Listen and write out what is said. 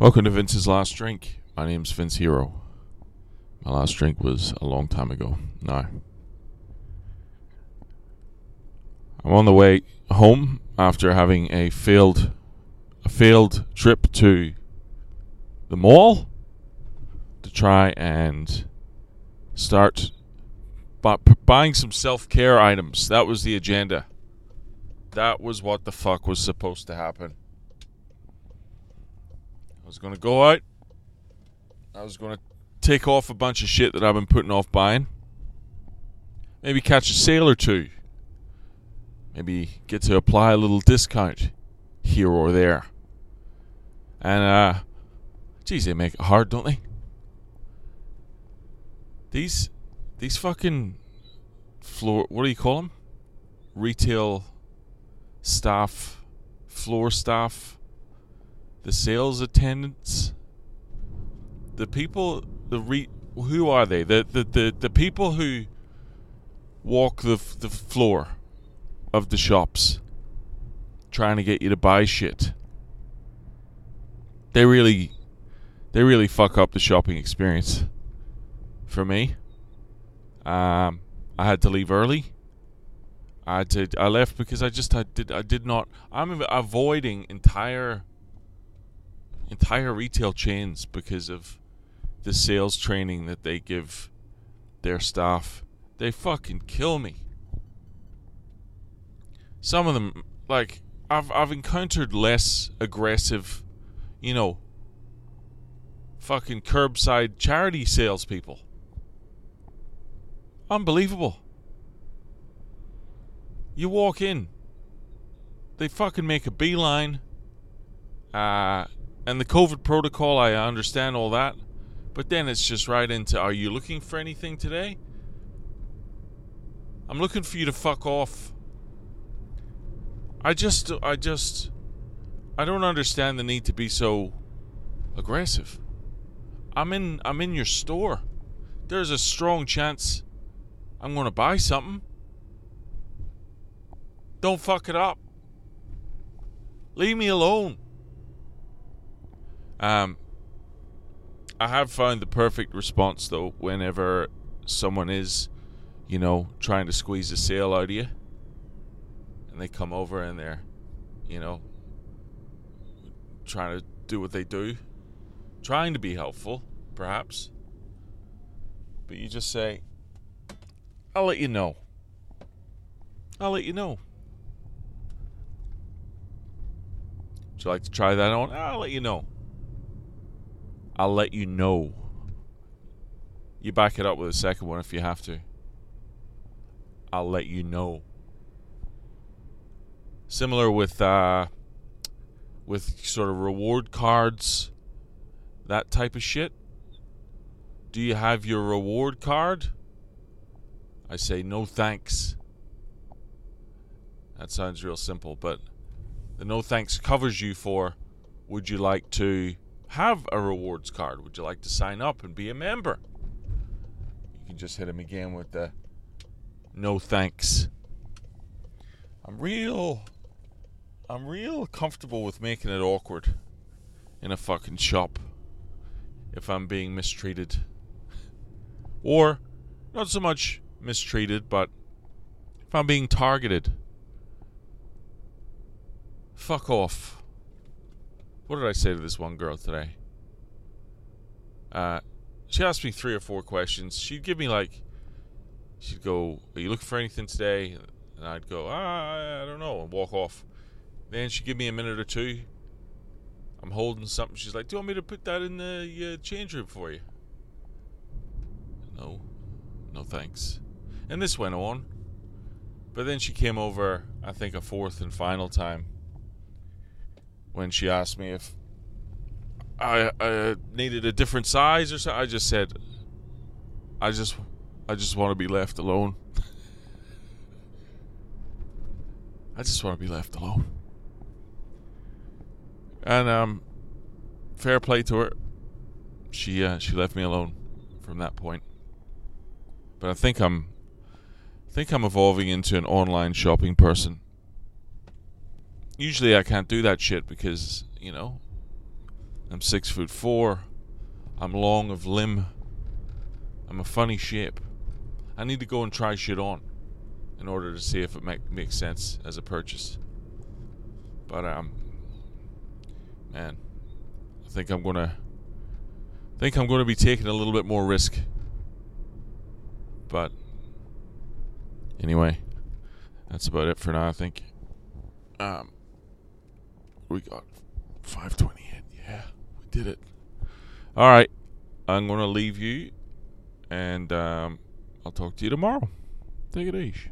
Welcome to Vince's Last Drink. My name's Vince Hero. My last drink was a long time ago. No. I'm on the way home after having a failed a failed trip to the mall to try and start bu- buying some self-care items. That was the agenda. That was what the fuck was supposed to happen. Was going to go out. I was going to take off a bunch of shit that I've been putting off buying. Maybe catch a sale or two. Maybe get to apply a little discount here or there. And, uh, geez, they make it hard, don't they? These, these fucking floor, what do you call them? Retail staff, floor staff, the sales attendants, the people, the re, who are they? The the the, the people who walk the the floor of the shops, trying to get you to buy shit. They really, they really fuck up the shopping experience. For me, um, I had to leave early. I did. I left because I just I did I did not. I'm avoiding entire entire retail chains because of the sales training that they give their staff. They fucking kill me. Some of them, like I've I've encountered less aggressive, you know, fucking curbside charity salespeople. Unbelievable. You walk in, they fucking make a beeline. Uh, and the COVID protocol, I understand all that. But then it's just right into are you looking for anything today? I'm looking for you to fuck off. I just, I just, I don't understand the need to be so aggressive. I'm in, I'm in your store. There's a strong chance I'm going to buy something. Don't fuck it up. Leave me alone. Um, I have found the perfect response though whenever someone is, you know, trying to squeeze a sale out of you, and they come over and they're, you know, trying to do what they do, trying to be helpful, perhaps. But you just say, "I'll let you know." I'll let you know. Would you like to try that on? I'll let you know. I'll let you know. You back it up with a second one if you have to. I'll let you know. Similar with uh, with sort of reward cards, that type of shit. Do you have your reward card? I say no thanks. That sounds real simple, but the no thanks covers you for would you like to have a rewards card? Would you like to sign up and be a member? You can just hit him again with the no thanks. I'm real I'm real comfortable with making it awkward in a fucking shop if I'm being mistreated. Or not so much mistreated, but if I'm being targeted. Fuck off. What did I say to this one girl today? Uh, she asked me three or four questions. She'd give me like, she'd go, "Are you looking for anything today?" And I'd go, ah, "I don't know," and walk off. Then she'd give me a minute or two. I'm holding something. She's like, "Do you want me to put that in the uh, change room for you?" No, no thanks. And this went on. But then she came over, I think, a fourth and final time when she asked me if I, I needed a different size or something. I just said, I just, I just want to be left alone. I just want to be left alone. And um, fair play to her. She uh, she left me alone from that point. But I think I'm, I think I'm evolving into an online shopping person usually I can't do that shit because you know I'm six foot four. I'm long of limb. I'm a funny shape. I need to go and try shit on in order to see if it make, makes sense as a purchase. But um, man, I think I'm gonna think I'm gonna be taking a little bit more risk. But anyway, that's about it for now. I think. Um, we got 528. Yeah, we did it. All right, I'm gonna leave you, and um, I'll talk to you tomorrow. Take it easy.